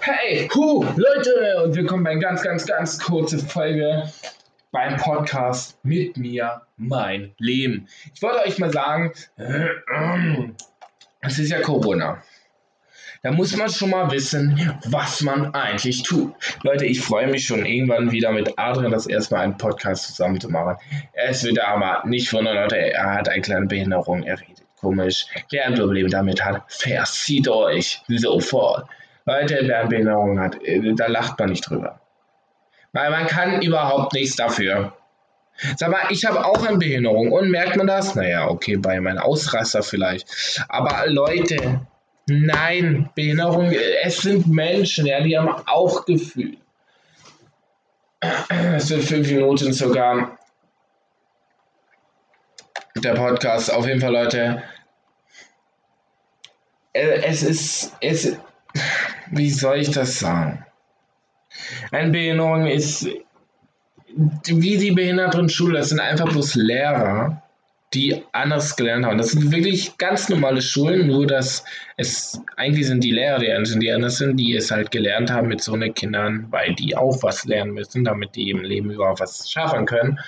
Hey, hu, Leute, und willkommen bei einer ganz, ganz, ganz kurze Folge beim Podcast mit mir, mein Leben. Ich wollte euch mal sagen, es ist ja Corona. Da muss man schon mal wissen, was man eigentlich tut. Leute, ich freue mich schon irgendwann wieder mit Adrian das erste Mal einen Podcast zusammen zu machen. Es wird aber nicht wundern, Leute, er hat eine kleine Behinderung, er redet komisch. Wer ein Problem damit hat, versieht euch sofort. Leute, wer eine Behinderung hat, äh, da lacht man nicht drüber. Weil man kann überhaupt nichts dafür. Sag mal, ich habe auch eine Behinderung und merkt man das? Naja, okay, bei meinem Ausraster vielleicht. Aber Leute, nein, Behinderung, es sind Menschen, ja, die haben auch Gefühl. Es sind fünf Minuten sogar der Podcast. Auf jeden Fall, Leute. Äh, es ist, es, wie soll ich das sagen? Eine Behinderung ist wie die behinderten Schule, das sind einfach bloß Lehrer, die anders gelernt haben. Das sind wirklich ganz normale Schulen, nur dass es eigentlich sind die Lehrer, die anders sind, die anders sind, die es halt gelernt haben mit so einen Kindern, weil die auch was lernen müssen, damit die im Leben überhaupt was schaffen können,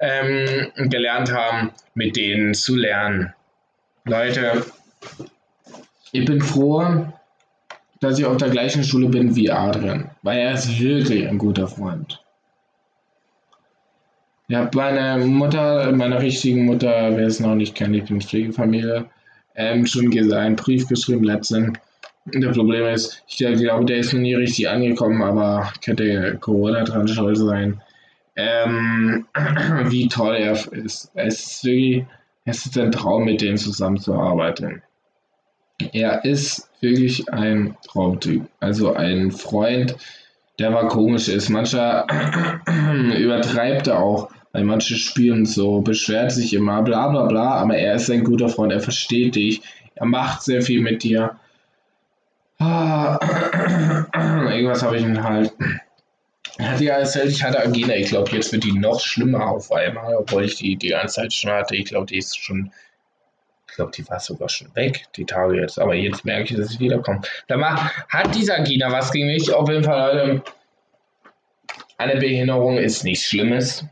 ähm, gelernt haben, mit denen zu lernen. Leute, ich bin froh, dass ich auf der gleichen Schule bin wie Adrian, weil er ist wirklich ein guter Freund. Ja, meine Mutter, meine richtigen Mutter, wer es noch nicht kennt, ich bin Pflegefamilie, ähm, schon einen Brief geschrieben letztens. Das Problem ist, ich glaube, der ist noch nie richtig angekommen, aber könnte Corona dran schuld sein. Ähm, wie toll er ist. Es ist wirklich, es ist ein Traum, mit denen zusammenzuarbeiten. Er ist wirklich ein Traumtyp. Also ein Freund, der mal komisch ist. Mancher übertreibt er auch, weil manche spielen so, beschwert sich immer, bla bla bla, aber er ist ein guter Freund, er versteht dich, er macht sehr viel mit dir. Ah, irgendwas habe ich ihn halt. Er hat ja erzählt, ich hatte Agina. Ich glaube, jetzt wird die noch schlimmer auf einmal, obwohl ich die die ganze Zeit schon hatte. Ich glaube, die ist schon ich glaube, die war sogar schon weg, die Tage jetzt. Aber jetzt merke ich, dass sie wiederkommt. Da hat dieser Gina was gegen mich. Auf jeden Fall, Leute. Eine Behinderung ist nichts Schlimmes.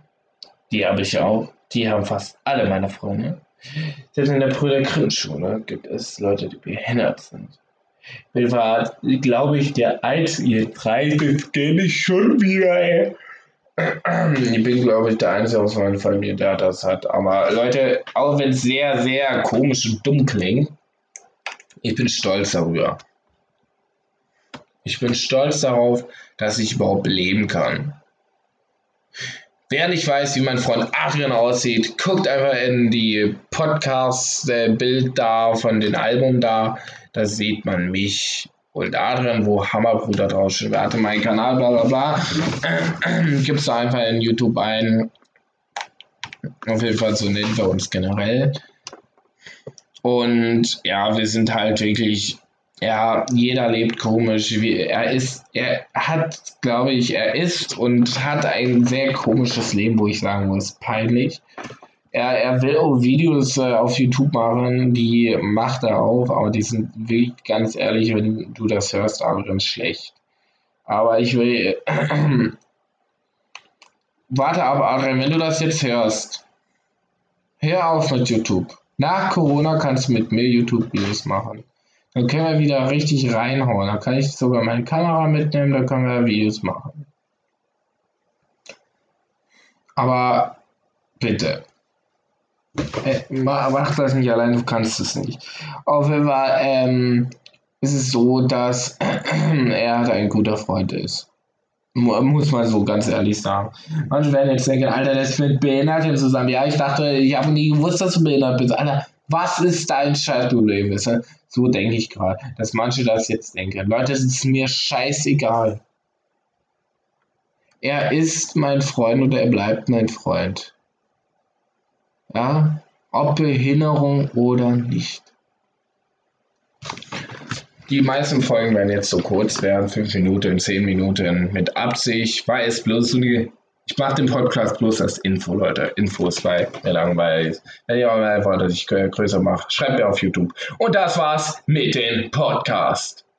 Die habe ich auch. Die haben fast alle meine Freunde. Selbst in der Brüder Grimm-Schule gibt es Leute, die behindert sind. Ich war, glaube ich, der einzige Preis, den kenne ich schon wieder, ey. Ich bin, glaube ich, der Einzige aus meiner Familie, der das hat. Aber Leute, auch wenn es sehr, sehr komisch und dumm klingt, ich bin stolz darüber. Ich bin stolz darauf, dass ich überhaupt leben kann. Wer nicht weiß, wie mein Freund Adrian aussieht, guckt einfach in die Podcast-Bild da von den Album da. Da sieht man mich und Adrian, wo Hammerbruder drauf steht. Wer hatte meinen Kanal, bla bla bla. Gibt's da einfach in YouTube ein. Auf jeden Fall so nennen wir uns generell. Und ja, wir sind halt wirklich, ja, jeder lebt komisch. Er ist, er hat, glaube ich, er ist und hat ein sehr komisches Leben, wo ich sagen muss, peinlich. Er, er will auch Videos äh, auf YouTube machen, die macht er auch, aber die sind wirklich ganz ehrlich, wenn du das hörst, aber ganz schlecht. Aber ich will. Äh, warte ab, Adrian, wenn du das jetzt hörst, hör auf mit YouTube. Nach Corona kannst du mit mir YouTube-Videos machen. Dann können wir wieder richtig reinhauen. Dann kann ich sogar meine Kamera mitnehmen, dann können wir Videos machen. Aber bitte, äh, mach das nicht allein, du kannst es nicht. Auf jeden Fall ähm, ist es so, dass er halt ein guter Freund ist. Muss man so ganz ehrlich sagen. Manche werden jetzt denken, Alter, das ist mit Behinderten zusammen. Ja, ich dachte, ich habe nie gewusst, dass du behindert bist. Alter, was ist dein Scheißproblem? So denke ich gerade, dass manche das jetzt denken. Leute, es ist mir scheißegal. Er ist mein Freund oder er bleibt mein Freund. Ja, ob Behinderung oder nicht. Die meisten Folgen werden jetzt so kurz werden, 5 Minuten, 10 Minuten mit Absicht, weil es bloß. Ich mache den Podcast bloß als Info, Leute. Infos, weil mir langweilig ist. Wenn ihr mal wollt, dass ich größer mache, schreibt mir auf YouTube. Und das war's mit dem Podcast.